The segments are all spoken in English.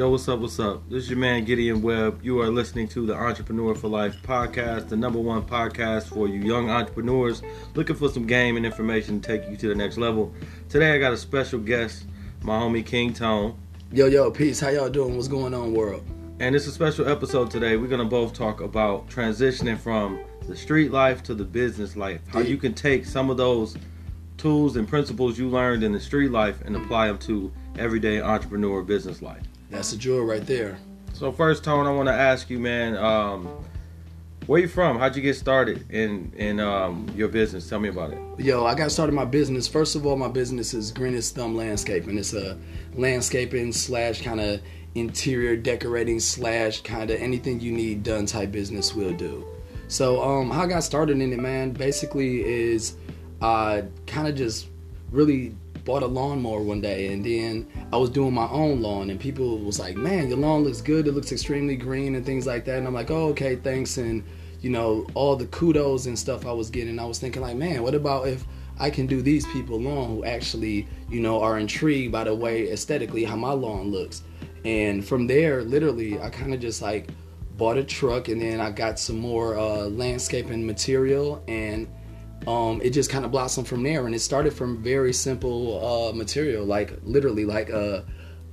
Yo, what's up? What's up? This is your man Gideon Webb. You are listening to the Entrepreneur for Life podcast, the number one podcast for you young entrepreneurs looking for some game and information to take you to the next level. Today, I got a special guest, my homie King Tone. Yo, yo, peace. How y'all doing? What's going on, world? And it's a special episode today. We're gonna both talk about transitioning from the street life to the business life. How you can take some of those tools and principles you learned in the street life and apply them to everyday entrepreneur business life. That's a jewel right there. So first, Tone, I want to ask you, man, um, where you from? How'd you get started in in um, your business? Tell me about it. Yo, I got started my business. First of all, my business is Greenest Thumb Landscaping. It's a landscaping slash kind of interior decorating slash kind of anything you need done type business will do. So um, how I got started in it, man, basically is I kind of just really bought a lawnmower one day and then I was doing my own lawn and people was like, man, your lawn looks good. It looks extremely green and things like that. And I'm like, oh, okay, thanks. And, you know, all the kudos and stuff I was getting, I was thinking like, man, what about if I can do these people lawn who actually, you know, are intrigued by the way aesthetically how my lawn looks. And from there, literally, I kind of just like bought a truck and then I got some more uh, landscaping material and um, it just kind of blossomed from there. And it started from very simple uh, material, like literally like a,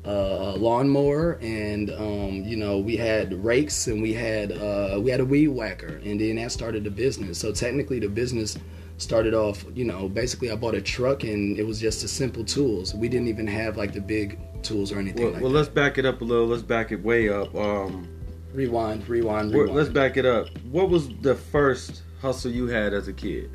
a lawnmower, and um, you know we had rakes and we had uh, we had a weed whacker, and then that started the business. So technically, the business started off, you know, basically I bought a truck and it was just the simple tools. We didn't even have like the big tools or anything Well, like well let's back it up a little. Let's back it way up. Um, Rewind, rewind, rewind. let's back it up. What was the first hustle you had as a kid?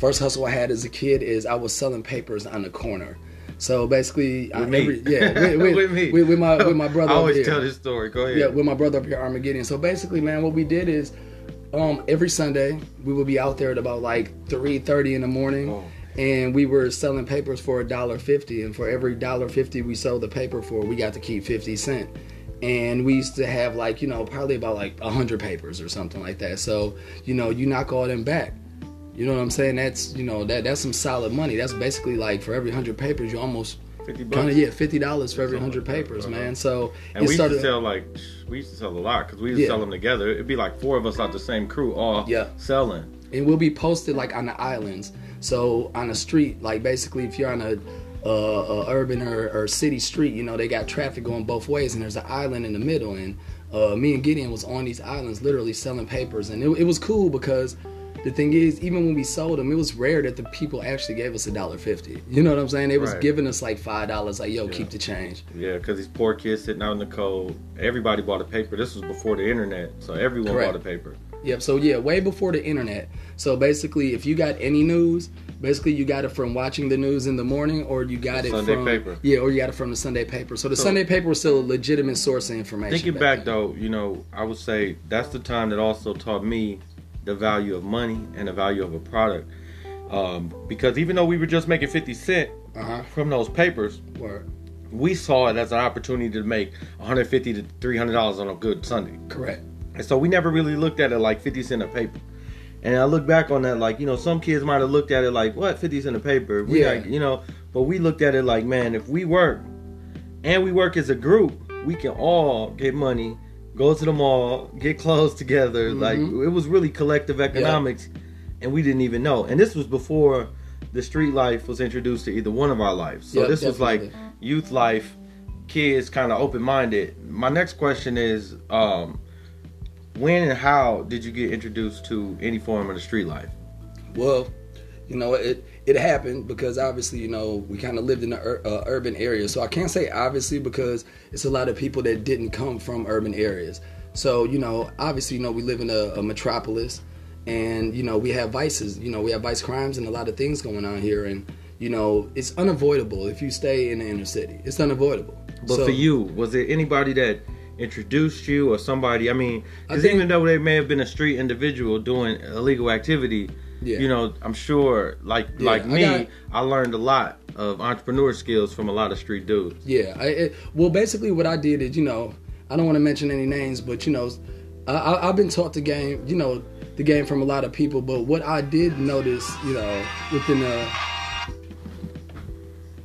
First hustle I had as a kid is I was selling papers on the corner. So basically, I, With every, yeah, with, with, With me. with, my with my brother. I always here. tell this story. Go ahead. Yeah, with my brother up here, Armageddon. So basically, man, what we did is, um, every Sunday we would be out there at about like three thirty in the morning, Oh. and we were selling papers for a dollar fifty. And for every dollar fifty we sold the paper for, we got to keep fifty cent. And we used to have like you know probably about like hundred papers or something like that. So you know you knock all them back. You know what I'm saying? That's you know that that's some solid money. That's basically like for every hundred papers, you almost 50 bucks. kind of yeah fifty dollars for every hundred papers, uh-huh. man. So And we used to sell like we used to sell a lot because we used to sell them together. It'd be like four of us out the same crew all Yeah. selling. and we'll be posted like on the islands. So on the street, like basically, if you're on a, uh, urban or, or city street, you know they got traffic going both ways, and there's an island in the middle. And uh, me and Gideon was on these islands, literally selling papers, and it, it was cool because the thing is, even when we sold them, it was rare that the people actually gave us a dollar fifty. You know what I'm saying? They was Right. giving us like five dollars, like yo, keep the change. Yeah, because these poor kids sitting out in the cold. Everybody bought a paper. This was before the internet, so everyone Correct. bought a paper. Yep. So yeah, way before the internet. So basically, if you got any news, basically you got it from watching the news in the morning, or you got The it Sunday from paper. Yeah, or you got it from the Sunday paper. So the So- Sunday paper was still a legitimate source of information. Thinking back then. though, you know, I would say that's the time that also taught me the value of money and the value of a product. Um, because even though we were just making 50 cent Uh-huh. from those papers, Word. we saw it as an opportunity to make 150 to 300 dollars on a good Sunday. Correct. And so we never really looked at it like 50 cent a paper. And I look back on that like, you know, some kids might have looked at it like, what, 50 cent a paper? We Yeah. like, you know, but we looked at it like, man, if we work and we work as a group, we can all get money, go to the mall, get clothes together. Like Mm-hmm. it was really collective economics and we didn't even know. And this was before the street life was introduced to either one of our lives. So Yep, this was like youth life, kids kind of open minded. My next question is, um, when and how did you get introduced to any form of the street life? Well, you know it it happened because obviously you know we kind of lived in an ur- uh, urban area. So I can't say obviously because it's a lot of people that didn't come from urban areas. So you know obviously you know we live in a, a metropolis, and you know we have vices. You know we have vice crimes and a lot of things going on here, and you know it's unavoidable if you stay in the inner city. It's unavoidable. But So- for you, was there anybody that introduced you or somebody? I mean, because even though they may have been a street individual doing illegal activity, Yeah. you know, I'm sure, like Yeah, like I me, got- I learned a lot of entrepreneur skills from a lot of street dudes. Yeah. I, it, well, basically, what I did is, you know, I don't want to mention any names, but you know, I, I, I've been taught the game, you know, the game from a lot of people. But what I did notice, you know, within the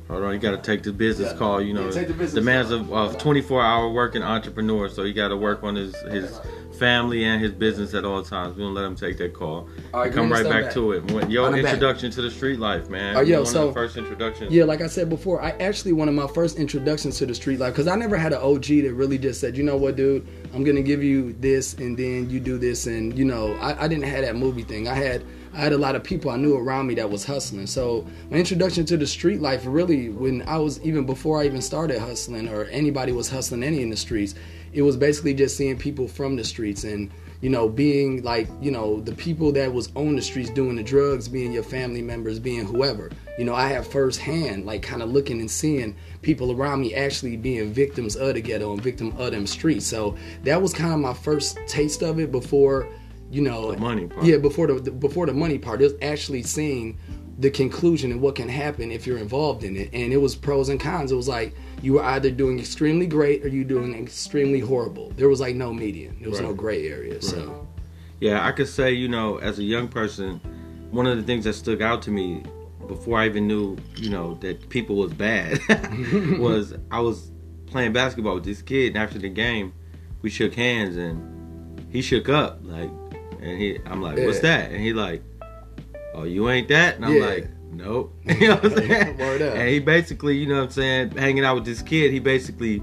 Hold on, you got to take the business Yeah. call. You know, Yeah, take the business the man's a, a 24 hour working entrepreneur, so he got to work on his his family and his business at all times. We don't let him take that call. All right, Come right back, to it. When, your On the back. introduction to the street life, man. Oh, yo, One so- of the first introductions. Yeah, like I said before, I actually one of my first introductions to the street life because I never had an OG that really just said, you know what, dude, I'm gonna give you this and then you do this and you know, I, I didn't have that movie thing. I had I had a lot of people I knew around me that was hustling. So my introduction to the street life really when I was even before I even started hustling or anybody was hustling any in the streets, it was basically just seeing people from the streets and you know, being like, you know, the people that was on the streets doing the drugs, being your family members, being whoever. You know, I have firsthand, like, kind of looking and seeing people around me actually being victims of the ghetto and victim of them streets. So that was kind of my first taste of it before, you know, The money part. Yeah, before the, the before the money part, it was actually seeing the conclusion and what can happen if you're involved in it. And it was pros and cons. It was like you were either doing extremely great or you doing extremely horrible. There was like no median. There was no gray area. So. Yeah, I could say, you know, as a young person, one of the things that stuck out to me before I even knew, you know, that people was bad was I was playing basketball with this kid and after the game we shook hands and he shook up like and he I'm like, What's Yeah. that? And he like, Oh, you ain't that? And I'm Yeah. like, Nope. you know what I'm saying? And he basically, you know what I'm saying, hanging out with this kid, he basically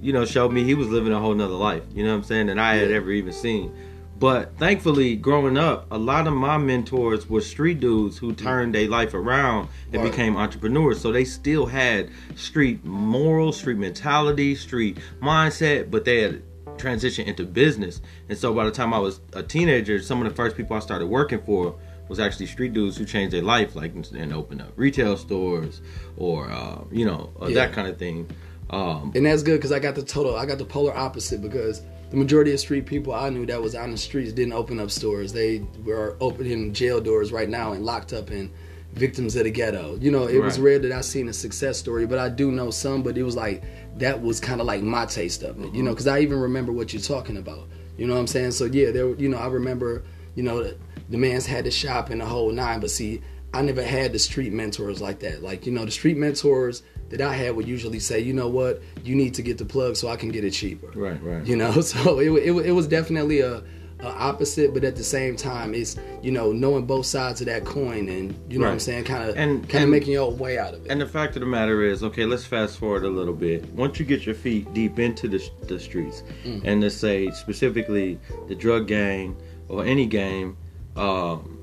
you know, showed me he was living a whole nother life. You know what I'm saying? That I had ever even seen. But thankfully, growing up, a lot of my mentors were street dudes who turned their life around and Right. became entrepreneurs. So they still had street morals, street mentality, street mindset, but they had transitioned into business. And so by the time I was a teenager, some of the first people I started working for was actually street dudes who changed their life, like and opened up retail stores or uh, you know uh, Yeah. that kind of thing. Um, and that's good because I got the total, I got the polar opposite because the majority of street people I knew that was on the streets didn't open up stores. They were opening jail doors right now and locked up in victims of the ghetto. You know, it was rare that I seen a success story, but I do know some. But it was like that was kind of like my taste of it. You know, mm-hmm. because I even remember what you're talking about. You know what I'm saying? So yeah, there. You know, I remember. You know, the, the man's had the shop and the whole nine. But see, I never had the street mentors like that. Like you know, the street mentors that I had would usually say, you know what, you need to get the plug so I can get it cheaper. right, right. You know, so it, it, it was definitely a, opposite, but at the same time, it's you know knowing both sides of that coin, and you know what I'm saying, kind of And- kind of making your way out of it. And the fact of the matter is, okay, let's fast forward a little bit. Once you get your feet deep into the, the streets, Mm. and let's say specifically the drug game or any game, um,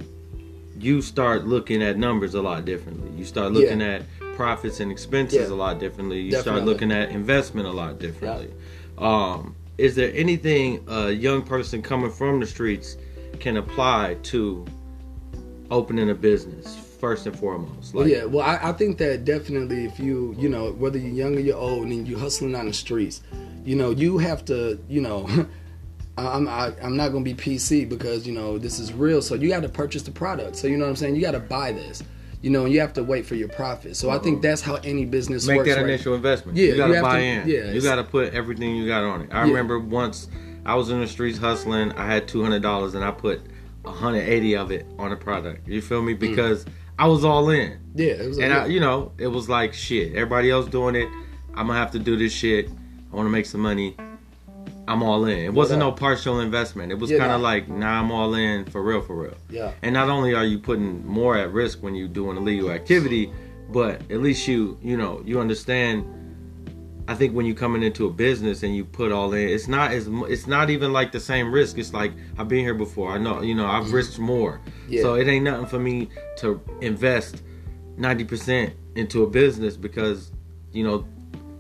you start looking at numbers a lot differently. You start looking Yeah. at profits and expenses Yeah. a lot differently. You start looking at investment a lot differently. Um, is there anything a young person coming from the streets can apply to opening a business first and foremost? Well, yeah, well, I, I think that definitely if you, you know, whether you're young or you're old and you're hustling on the streets, you know, you have to, you know, I'm I, I'm not gonna be PC because you know this is real. So you got to purchase the product. So you know what I'm saying. You got to buy this. You know, and you have to wait for your profit. So I think uh-huh. that's how any business make works. that right? initial investment. Yeah, you gotta you buy to- in. yeah, you gotta put everything you got on it. I Yeah. remember once I was in the streets hustling. I had two hundred dollars and I put hundred eighty of it on a product. You feel me? Mm. Because I was all in, Yeah, it was. and yeah. I, you know, it was like shit. Everybody else doing it. I'm gonna have to do this shit. I want to make some money. I'm all in. It wasn't no partial investment. It was Yeah, kind of nah. like, nah, I'm all in for real, for real. yeah. And not only are you putting more at risk when you're doing illegal activity, but at least you you know you understand. I think when you're coming into a business and you put all in, it's not as it's not even like the same risk. It's like I've been here before. I know you know I've risked more, Mm-hmm. Yeah. so it ain't nothing for me to invest ninety percent into a business because you know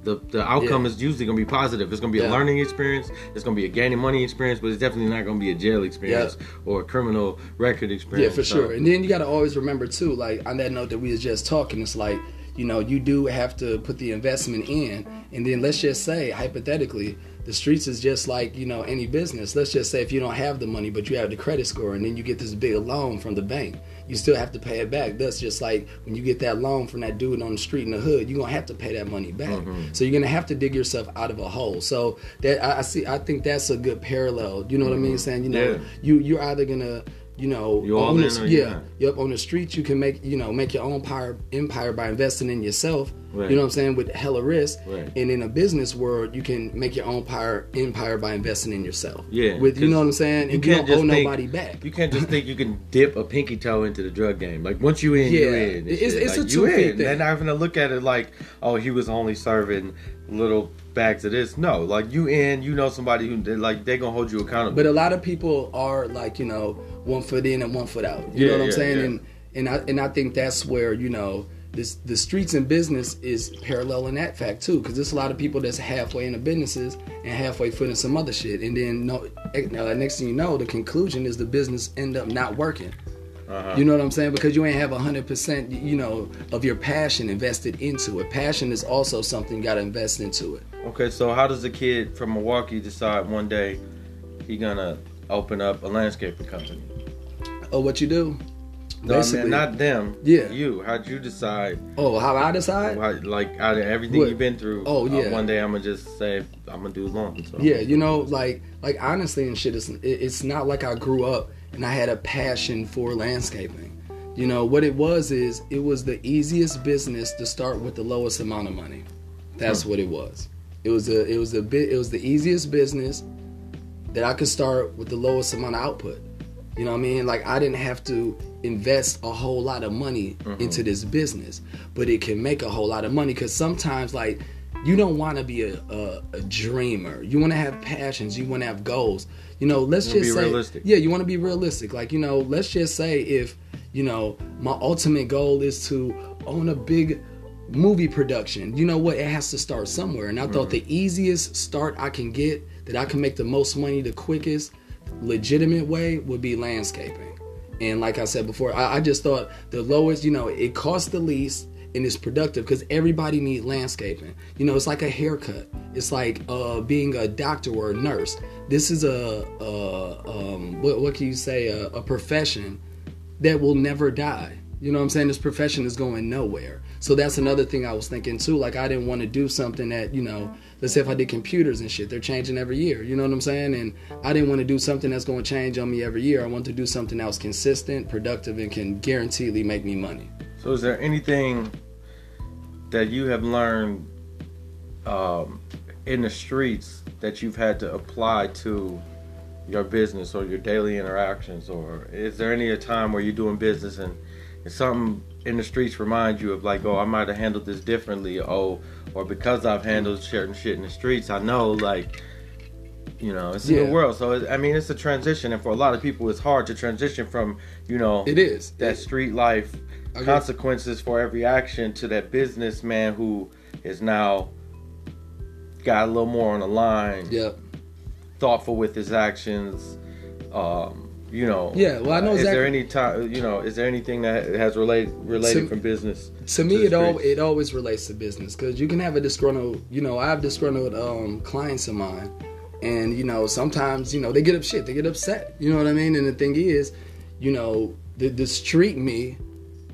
the the outcome Yeah. is usually gonna be positive. It's gonna be a learning experience. It's gonna be a gaining money experience, but it's definitely not gonna be a jail experience or a criminal record experience. Yeah, for So- sure. And then you got to always remember too, like on that note that we was just talking, it's like you know you do have to put the investment in, and then let's just say hypothetically, the streets is just like you know any business. Let's just say if you don't have the money, but you have the credit score, and then you get this big loan from the bank, you still have to pay it back. That's just like when you get that loan from that dude on the street in the hood, you're gonna have to pay that money back. Mm-hmm. So you're gonna have to dig yourself out of a hole. So that I, I see, I think that's a good parallel. You know what I mean? Saying you know Yeah. you you're either gonna you know, You all on the, yeah, yep. On the streets, you can make you know make your own power empire by investing in yourself. Right. You know what I'm saying with hella risk. Right. And in a business world, you can make your own power empire by investing in yourself. Yeah, With you know what I'm saying. You And can't don't just owe think, nobody back. You can't just think you can dip a pinky toe into the drug game. Like once you in, you Yeah, in. and it's- it's Like, a in. thing. They're not gonna look at it like, oh, he was only serving little bags of this. No, like you in, you know somebody who like they gonna hold you accountable. But a lot of people are like, you know, one foot in and one foot out. You Yeah, know what I'm yeah, saying? And and I and I think that's where you know this the streets and business is parallel in that fact too, because there's a lot of people that's halfway into businesses and halfway footing some other shit, and then no, uh, next thing you know, the conclusion is the business end up not working. uh-huh. You know what I'm saying? Because you ain't have hundred percent, you know, of your passion invested into it. Passion is also something you got to invest into it. Okay, so how does a kid from Milwaukee decide one day he gonna open up a landscaping company? Oh, what you do? No, man, not them. Yeah. you. How'd you decide? Oh, how I decide? How, like out of everything What? you've been through. Oh, uh, yeah. one day I'm gonna just say I'm gonna do lawn. So. Yeah, you know, like like honestly and shit, it's it's not like I grew up and I had a passion for landscaping. You know what it was is it was the easiest business to start with the lowest amount of money. That's what it was. It was a it was a bit it was the easiest business that I could start with the lowest amount of output. You know what I mean? Like I didn't have to invest a whole lot of money mm-hmm. into this business, but it can make a whole lot of money because sometimes like you don't want to be a, a, a dreamer. You want to have passions. You want to have goals. You know, let's You just be say, realistic. yeah, you want to be realistic. Like you know, let's just say if you know my ultimate goal is to own a big movie production. You know what? It has to start somewhere. And I thought mm-hmm. the easiest start I can get that I can make the most money the quickest, legitimate way would be landscaping. And like I said before, I, I just thought the lowest, you know, it costs the least and it's productive because everybody need landscaping. You know, it's like a haircut. It's like uh, being a doctor or a nurse. This is a, a um, what, what can you say, a, a profession that will never die. You know what I'm saying? This profession is going nowhere. So that's another thing I was thinking too. Like I didn't want to do something that, you know, say if I did computers and shit, they're changing every year. You know what I'm saying? And I didn't want to do something that's going to change on me every year. I want to do something that was consistent, productive, and can guaranteedly make me money. So is there anything that you have learned um, in the streets that you've had to apply to your business or your daily interactions, or is there any time where you're doing business and something in the streets remind you of like, oh, I might have handled this differently, oh, or because I've handled certain shit in the streets, I know like. You know, it's Yeah. the world, so it, I mean, it's a transition, and for a lot of people, it's hard to transition from, you know, It is. that street life consequences for every action to that businessman who is now got a little more on the line, Yep. thoughtful with his actions. Um, you know. Yeah, well, I know Is there any time? You know, is there anything that has related related To- from business? to me the it all it always relates to business because you can have a disgruntled you know i have disgruntled um, clients of mine and you know sometimes you know they get up shit they get upset you know what i mean and the thing is you know the, the street me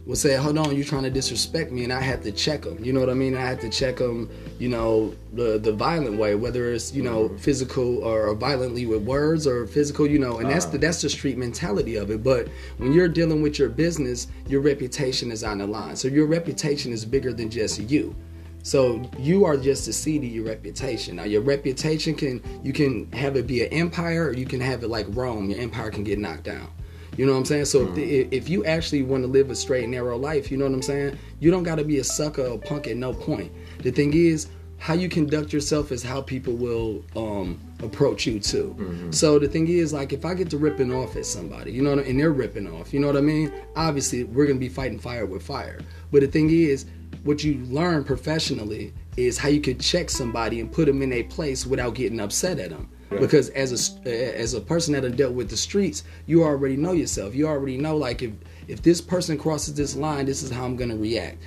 will say hold on you're trying to disrespect me and i had to check them you know what i mean? I had to check them you know the the violent way whether it's you know mm-hmm. physical or violently with words or physical you know and that's the that's the street mentality of it. But when you're dealing with your business your reputation is on the line. So your reputation is bigger than just you. So you are just the seed of your reputation. Now your reputation can you can have it be an empire, or you can have it like Rome. Your empire can get knocked down. You know what I'm saying? So if, the, if you actually want to live a straight and narrow life, you know what I'm saying? You don't got to be a sucker or punk at no point. The thing is, how you conduct yourself is how people will um, approach you too. So the thing is, like, if I get to ripping off at somebody, you know, what I- and they're ripping off, you know what I mean? Obviously, we're gonna be fighting fire with fire. But the thing is, what you learn professionally is how you can check somebody and put them in a place without getting upset at them. Because as a as a person that have dealt with the streets, you already know yourself. You already know like if if this person crosses this line, this is how I'm gonna react.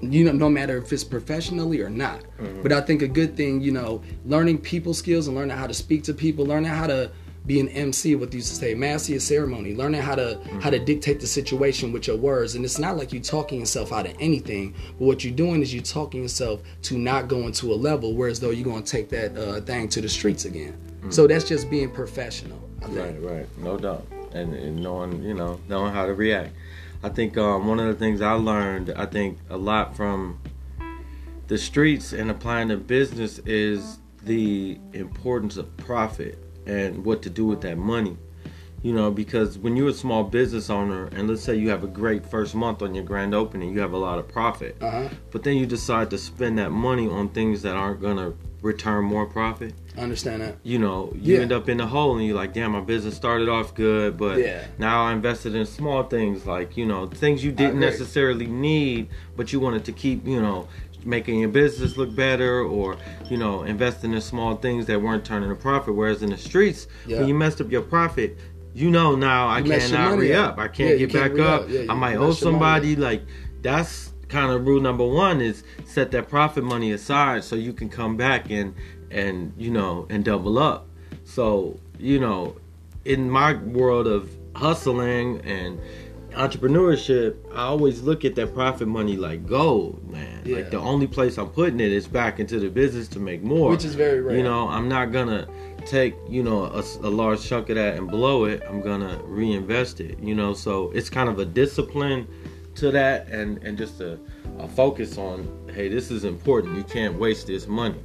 You know, no matter if it's professionally or not. But I think a good thing, you know, learning people skills and learning how to speak to people, learning how to be an MC, what they used to say, master your ceremony, learning how to how to dictate the situation with your words. And it's not like you talking yourself out of anything, but what you're doing is you talking yourself to not going to a level where as though you're gonna take that uh, thing to the streets again. So that's just being professional. I think. Right, right, no doubt. and, and knowing you know knowing how to react. I think um, one of the things I learned, I think a lot from the streets and applying to business is the importance of profit and what to do with that money. You know, because when you're a small business owner, and let's say you have a great first month on your grand opening, you have a lot of profit, Uh huh. but then you decide to spend that money on things that aren't gonna return more profit. I understand that. You know, you Yeah. end up in the hole, and you're like, "Damn, my business started off good, but Yeah. now I invested in small things like you know things you didn't necessarily need, but you wanted to keep, you know." making your business look better or you know investing in small things that weren't turning a profit whereas in the streets Yeah. when you messed up your profit you know now i You your cannot re-up i can't Yeah, get back up Yeah, i might owe somebody like that's kind of rule number one is set that profit money aside so you can come back and and you know and double up. So you know in my world of hustling and entrepreneurship i always look at that profit money like gold man. Yeah. like the only place i'm putting it is back into the business to make more. Which is very rare. you know i'm not gonna take you know a, a large chunk of that and blow it. I'm gonna reinvest it you know? So it's kind of a discipline to that and and just a, a focus on hey this is important you can't waste this money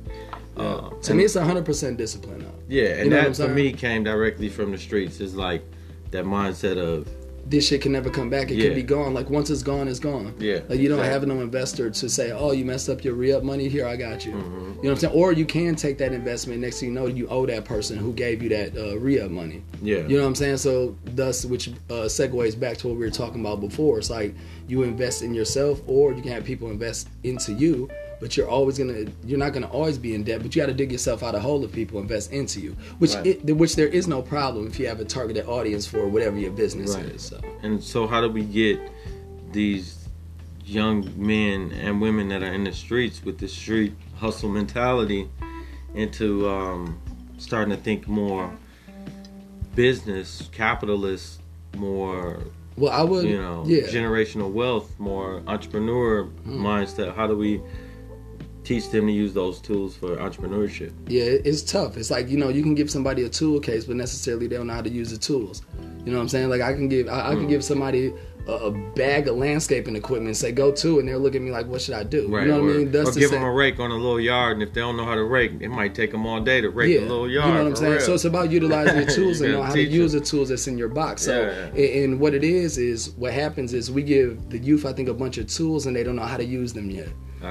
uh, to me, it's hundred percent discipline. Though. yeah and You know that for me came directly from the streets it's like that mindset of This shit can never come back. It Yeah. can be gone. Like once it's gone, it's gone. Yeah, Like you don't exactly. have no investor to say, "Oh, you messed up your re-up money. Here, I got you." Mm-hmm. You know what I'm saying? Or you can take that investment. Next thing you know, you owe that person who gave you that uh, re-up money. yeah You know what I'm saying? So thus, which uh, segues back to what we were talking about before. It's like you invest in yourself, or you can have people invest into you. But you're always gonna, you're not gonna always be in debt. But you got to dig yourself out of hole if people invest into you, which Right. it, which there is no problem if you have a targeted audience for whatever your business Right. is. So And so, how do we get these young men and women that are in the streets with the street hustle mentality into um, starting to think more business, capitalist, more well, I would, you know, yeah, generational wealth, more entrepreneur mindset? How do we teach them to use those tools for entrepreneurship? yeah, it's tough. It's like you know, you can give somebody a tool case, but necessarily they don't know how to use the tools. You know what I'm saying? Like I can give, I, I Mm. can give somebody a, a bag of landscaping equipment, and say go to, and they'll look at me like, what should I do? Right. You know what or, I mean? That's or give them a rake on a little yard, and if they don't know how to rake, it might take them all day to rake a little yard. You know what I'm saying? real. So it's about utilizing your tools and know how to use them. the tools that's in your box. So Yeah, and what it is is what happens is we give the youth I think a bunch of tools and they don't know how to use them yet.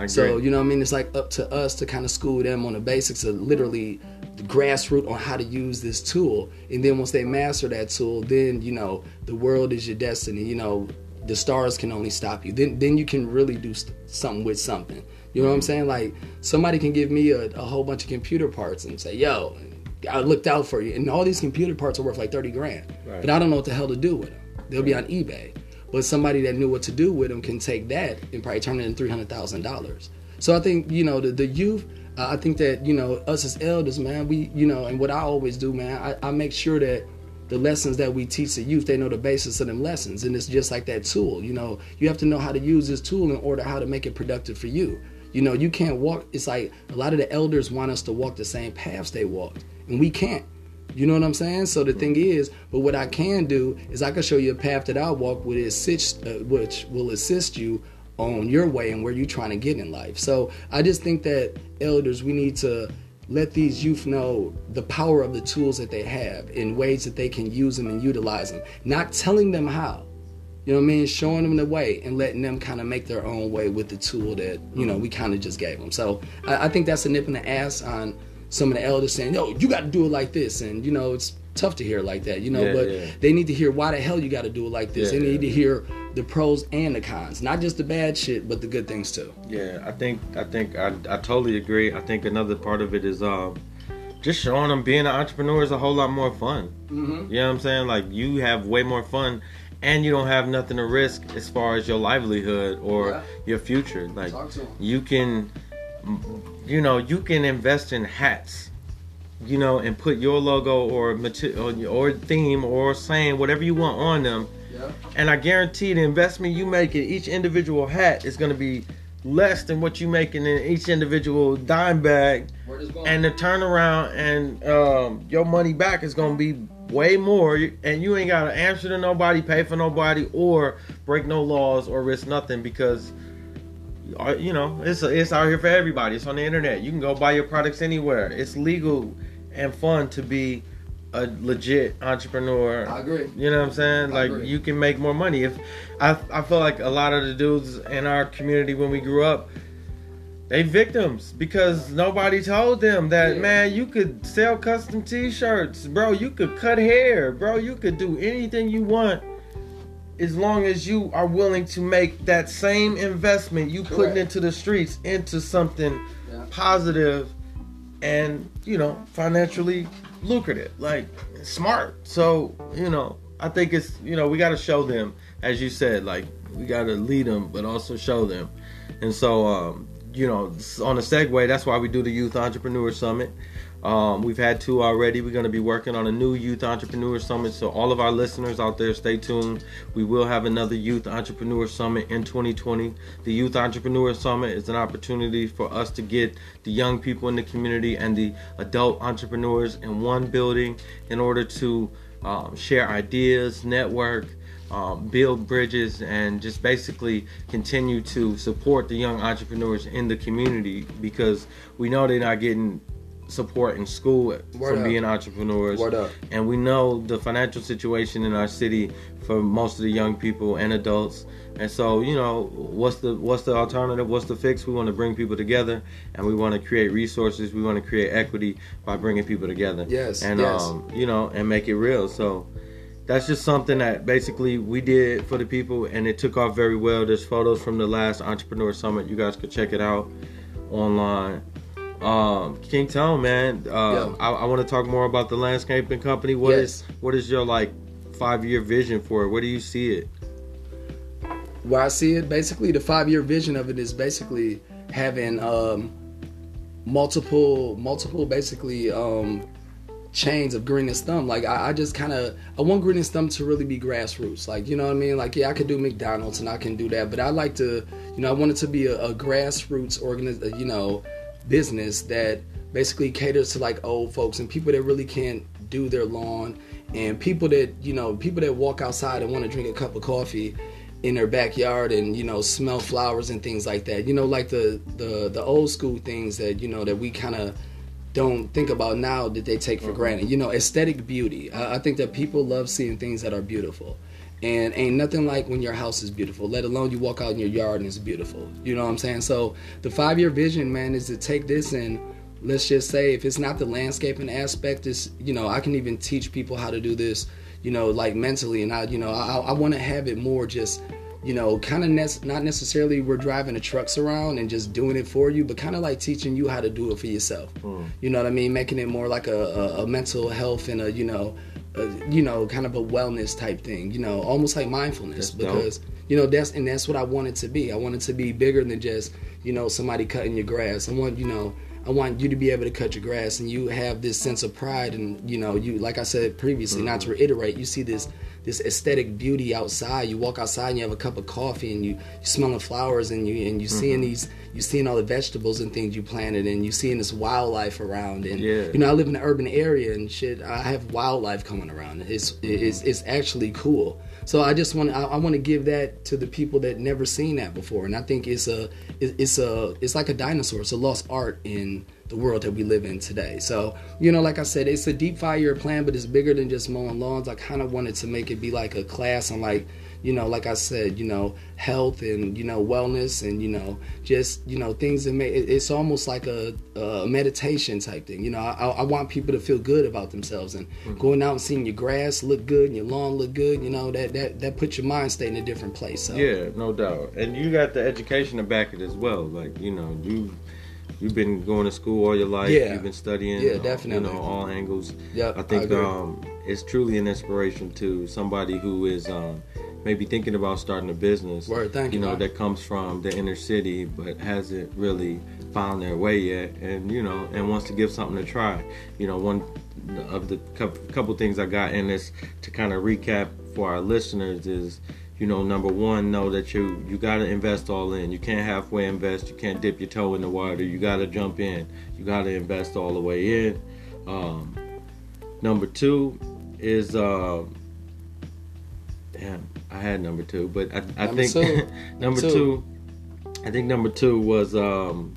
So you know what I mean? It's like up to us to kind of school them on the basics of literally the grassroots on how to use this tool. And then once they master that tool, then you know the world is your destiny. You know the stars can only stop you. Then then you can really do st- something with something. You know what I'm mm-hmm. saying? Like somebody can give me a, a whole bunch of computer parts and say, "Yo, I looked out for you," and all these computer parts are worth like thirty grand, Right. but I don't know what the hell to do with them. They'll be on eBay. But somebody that knew what to do with them can take that and probably turn it into three hundred thousand dollars. So I think you know the, the youth. Uh, I think that you know us as elders, man. We you know, and what I always do, man. I, I make sure that the lessons that we teach the youth, they know the basis of them lessons, and it's just like that tool. You know, you have to know how to use this tool in order how to make it productive for you. You know, you can't walk. It's like a lot of the elders want us to walk the same paths they walked, and we can't. You know what I'm saying? So the thing is, but what I can do is I can show you a path that I walk with uh, which will assist you on your way and where you're trying to get in life. So I just think that elders, we need to let these youth know the power of the tools that they have in ways that they can use them and utilize them. Not telling them how. You know what I mean? Showing them the way and letting them kind of make their own way with the tool that, you know, we kind of just gave them. So I, I think that's a nip in the ass on some of the elders saying, yo, you got to do it like this. And, you know, it's tough to hear like that, you know, Yeah, but yeah. they need to hear why the hell you got to do it like this. Yeah, they need to hear the pros and the cons, not just the bad shit, but the good things too. Yeah, I think I think I, I totally agree. I think another part of it is um just showing them being an entrepreneur is a whole lot more fun. Mm-hmm. You know what I'm saying? Like you have way more fun, and you don't have nothing to risk as far as your livelihood or your future. Like Talk to 'em. you can, you know, you can invest in hats. You know, and put your logo or material or theme or saying whatever you want on them Yeah. and I guarantee the investment you make in each individual hat is going to be less than what you making in each individual dime bag, and the turnaround and um, your money back is going to be way more, and you ain't gotta answer to nobody, pay for nobody, or break no laws or risk nothing because you know it's it's out here for everybody. It's on the internet. You can go buy your products anywhere. It's legal and fun to be a legit entrepreneur. I agree. You know what I'm saying? I Like agree. you can make more money. If I I feel like a lot of the dudes in our community when we grew up, they victims because nobody told them that Yeah. man you could sell custom t-shirts, bro. You could cut hair, bro. You could do anything you want as long as you are willing to make that same investment you putting Correct. into the streets into something Yeah. positive and you know financially lucrative like smart so you know i think it's you know we got to show them as you said like we got to lead them but also show them and so um you know on a segue that's why we do the youth entrepreneur summit um, we've had two already. We're going to be working on a new Youth Entrepreneur Summit. So, all of our listeners out there, stay tuned. We will have another Youth Entrepreneur Summit in 2020. The Youth Entrepreneur Summit is an opportunity for us to get the young people in the community and the adult entrepreneurs in one building in order to um, share ideas, network, um, build bridges, and just basically continue to support the young entrepreneurs in the community because we know they're not getting support in school Word from up. being entrepreneurs. Word up. And we know the financial situation in our city for most of the young people and adults. And so, you know, what's the what's the alternative? What's the fix? We want to bring people together, and we want to create resources. We want to create equity by bringing people together. Yes, And yes. um, you know, and make it real. So that's just something that basically we did for the people, and it took off very well. There's photos from the last Entrepreneur Summit. You guys could check it out online. Um, King Tone, man, uh, I, I want to talk more about the landscaping company. What is Yes. what is your like five year vision for it? Where do you see it? where I see it, basically the five year vision of it is basically having um, multiple, multiple, basically um, chains of Greenest Thumb. Like I, I just kind of I want Greenest Thumb to really be grassroots. Like you know what I mean? Like yeah, I could do McDonald's and I can do that, but I like to, you know, I want it to be a, a grassroots organiz, you know, business that basically caters to like old folks and people that really can't do their lawn and people that you know people that walk outside and want to drink a cup of coffee in their backyard and you know smell flowers and things like that. You know like the the the old school things that you know that we kind of don't think about now that they take for mm-hmm. granted. You know aesthetic beauty. I, I think that people love seeing things that are beautiful and ain't nothing like when your house is beautiful let alone you walk out in your yard and it's beautiful. You know what i'm saying? So the five year vision man is to take this and let's just say if it's not the landscaping aspect is you know i can even teach people how to do this you know like mentally. And i you know i, I want to have it more just you know kind of ne- not necessarily we're driving the trucks around and just doing it for you but kind of like teaching you how to do it for yourself. Hmm. You know what i mean? Making it more like a, a, a mental health and a you know a, you know kind of a wellness type thing you know almost like mindfulness That's dope. because you know that's and that's what i wanted to be. I wanted to be bigger than just you know somebody cutting your grass. I want you know I want you to be able to cut your grass and you have this sense of pride and you know you like I said previously not to mm-hmm. reiterate you see this this aesthetic beauty outside. You walk outside and you have a cup of coffee and you you smelling flowers and you and you mm-hmm. seeing these you seeing all the vegetables and things you planted and you seeing this wildlife around. And Yeah. you know I live in an urban area and shit. I have wildlife coming around. It's it's mm-hmm. it's actually cool. So I just want I, I want to give that to the people that never seen that before, and I think it's a it- it's a it's like a dinosaur. It's a lost art in the world that we live in today. So you know, like I said, it's a deep five year plan, but it's bigger than just mowing lawns. I kind of wanted to make it be like a class on like you know, like I said, you know, health and you know wellness and you know just you know things that make it's almost like a, a meditation type thing. You know, I, I want people to feel good about themselves and mm-hmm. going out and seeing your grass look good and your lawn look good. You know, that that that puts your mind state in a different place. So Yeah, no doubt. And you got the education to back it as well. Like you know, you you've been going to school all your life. Yeah. You've been studying. Yeah, definitely. You know, all angles. Yeah. I I think agree. um, it's truly an inspiration to somebody who is um, maybe thinking about starting a business. Word, thank you, You know, man. that comes from the inner city but hasn't really found their way yet, and you know, and wants to give something a try. You know, one of the couple things I got in this to kind of recap for our listeners is you know number one know that you you got to invest all in you can't halfway invest you can't dip your toe in the water you got to jump in you got to invest all the way in um, number two is uh, damn. I had number two, but I, I Number think two. number Two. two. I think number two was um,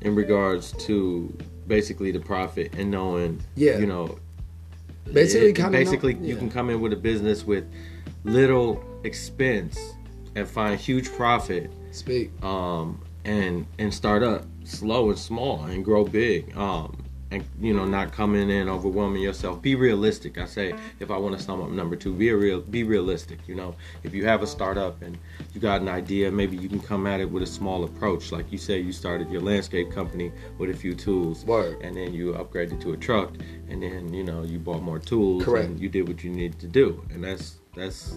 in regards to basically the profit and knowing, Yeah. you know, Basically, it- basically you can come in with a business with little expense and find huge profit speak. um, and and start up slow and small and grow big um, and you know not coming in overwhelming yourself be realistic i say if i want to sum up number two be a real be realistic you know if you have a startup and you got an idea maybe you can come at it with a small approach like you say you started your landscape company with a few tools Word. and then you upgraded to a truck and then you know you bought more tools Correct. and you did what you needed to do and that's that's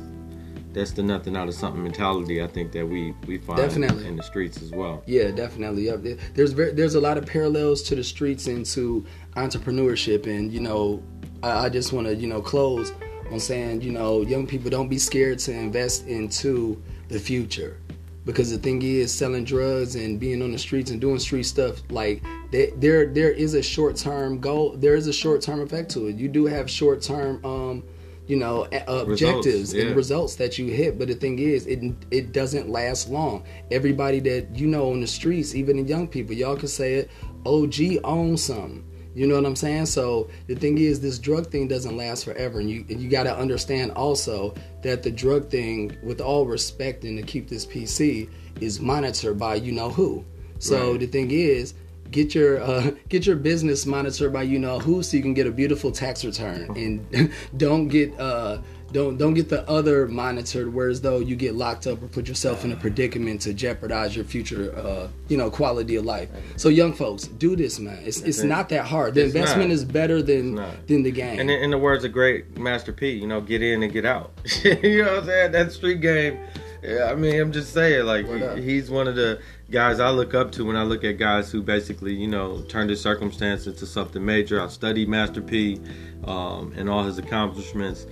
that's the nothing out of something mentality I think that we we find Definitely. in the streets as well. Yeah, definitely. There's very, there's a lot of parallels to the streets and to entrepreneurship, and you know, I, I just want to you know close on saying you know young people don't be scared to invest into the future, because the thing is selling drugs and being on the streets and doing street stuff like there there is a short term goal. There is a short term effect to it. You do have short term. Um, you know, objectives yeah. and results that you hit. But the thing is, it it doesn't last long. Everybody that you know on the streets, even the young people, y'all can say it. OG owns something. You know what I'm saying? So the thing is, this drug thing doesn't last forever, and you and you got to understand also that the drug thing, with all respect and to keep this PC, is monitored by you know who. So Right. the thing is, get your uh, get your business monitored by you know who, so you can get a beautiful tax return, and don't get uh, don't don't get the other monitored, whereas though you get locked up or put yourself in a predicament to jeopardize your future, uh, you know, quality of life. So young folks, do this, man. It's it's not that hard. The It's investment not. is better than than the game. And in, in the words of great Master P, you know, get in and get out. you know what I'm saying? That street game. Yeah, I mean, I'm just saying, like he- he's one of the guys I look up to when I look at guys who basically, you know, turned his circumstance into something major. I studied Master P um, and all his accomplishments,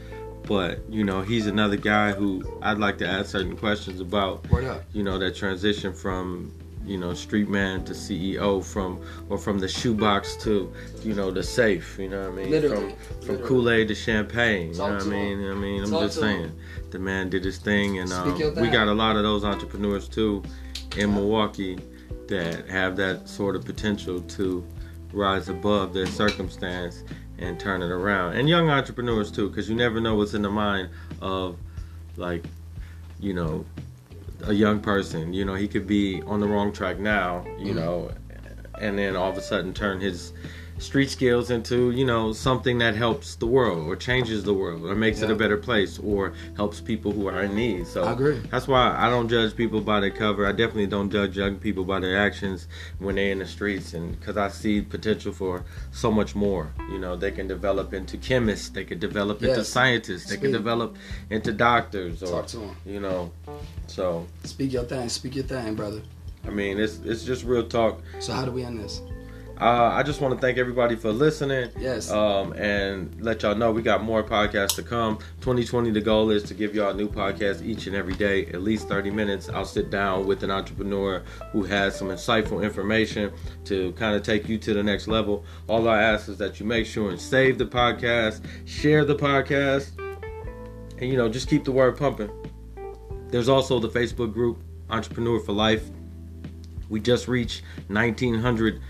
but you know, he's another guy who I'd like to ask certain questions about. You know that transition from you know street man to CEO from or from the shoebox to you know the safe you know what I mean Literally. from from Literally. Kool-Aid to champagne you know what I mean I mean I'm Talk just to him. saying the man did his thing and um, we got a lot of those entrepreneurs too in Milwaukee that have that sort of potential to rise above their circumstance and turn it around. And young entrepreneurs too because you never know what's in the mind of like you know a young person. You know he could be on the wrong track now you mm-hmm. know and then all of a sudden turn his street skills into you know something that helps the world or changes the world or makes it a better place or helps people who are in need so I agree. that's why i don't judge people by their cover i definitely don't judge young people by their actions when they're in the streets and because i see potential for so much more you know they can develop into chemists they could develop into Yes. scientists they can Speak. develop into doctors or Talk to him. you know so Speak your thing. Speak your thing, brother. i mean it's it's just real talk So how do we end this? Uh, i just want to thank everybody for listening. Yes. um, and let y'all know we got more podcasts to come. 2020 the goal is to give y'all a new podcast each and every day at least 30 minutes. I'll sit down with an entrepreneur who has some insightful information to kind of take you to the next level. All i ask is that you make sure and save the podcast share the podcast and you know just keep the word pumping. There's also the facebook group entrepreneur for life. We just reached 1900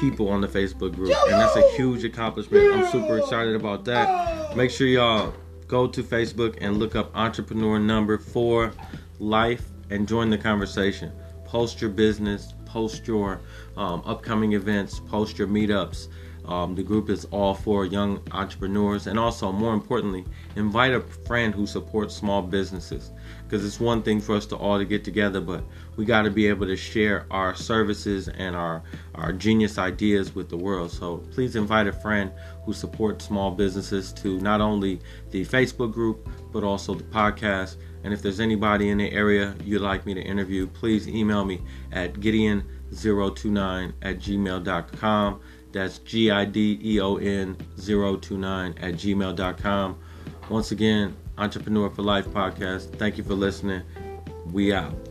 people on the Facebook group, and that's a huge accomplishment. I'm super excited about that. Make sure y'all go to Facebook and look up Entrepreneur Number Four Life and join the conversation. Post your business, post your um, upcoming events, post your meetups. Um, the group is all for young entrepreneurs, and also, more importantly, invite a friend who supports small businesses. Because it's one thing for us to all to get together, but we got to be able to share our services and our our genius ideas with the world. So please invite a friend who supports small businesses to not only the Facebook group but also the podcast. And if there's anybody in the area you'd like me to interview, please email me at gideon029 at gmail.com. That's G I D E O N 029 at gmail.com. Once again, Entrepreneur for Life podcast. Thank you for listening. We out.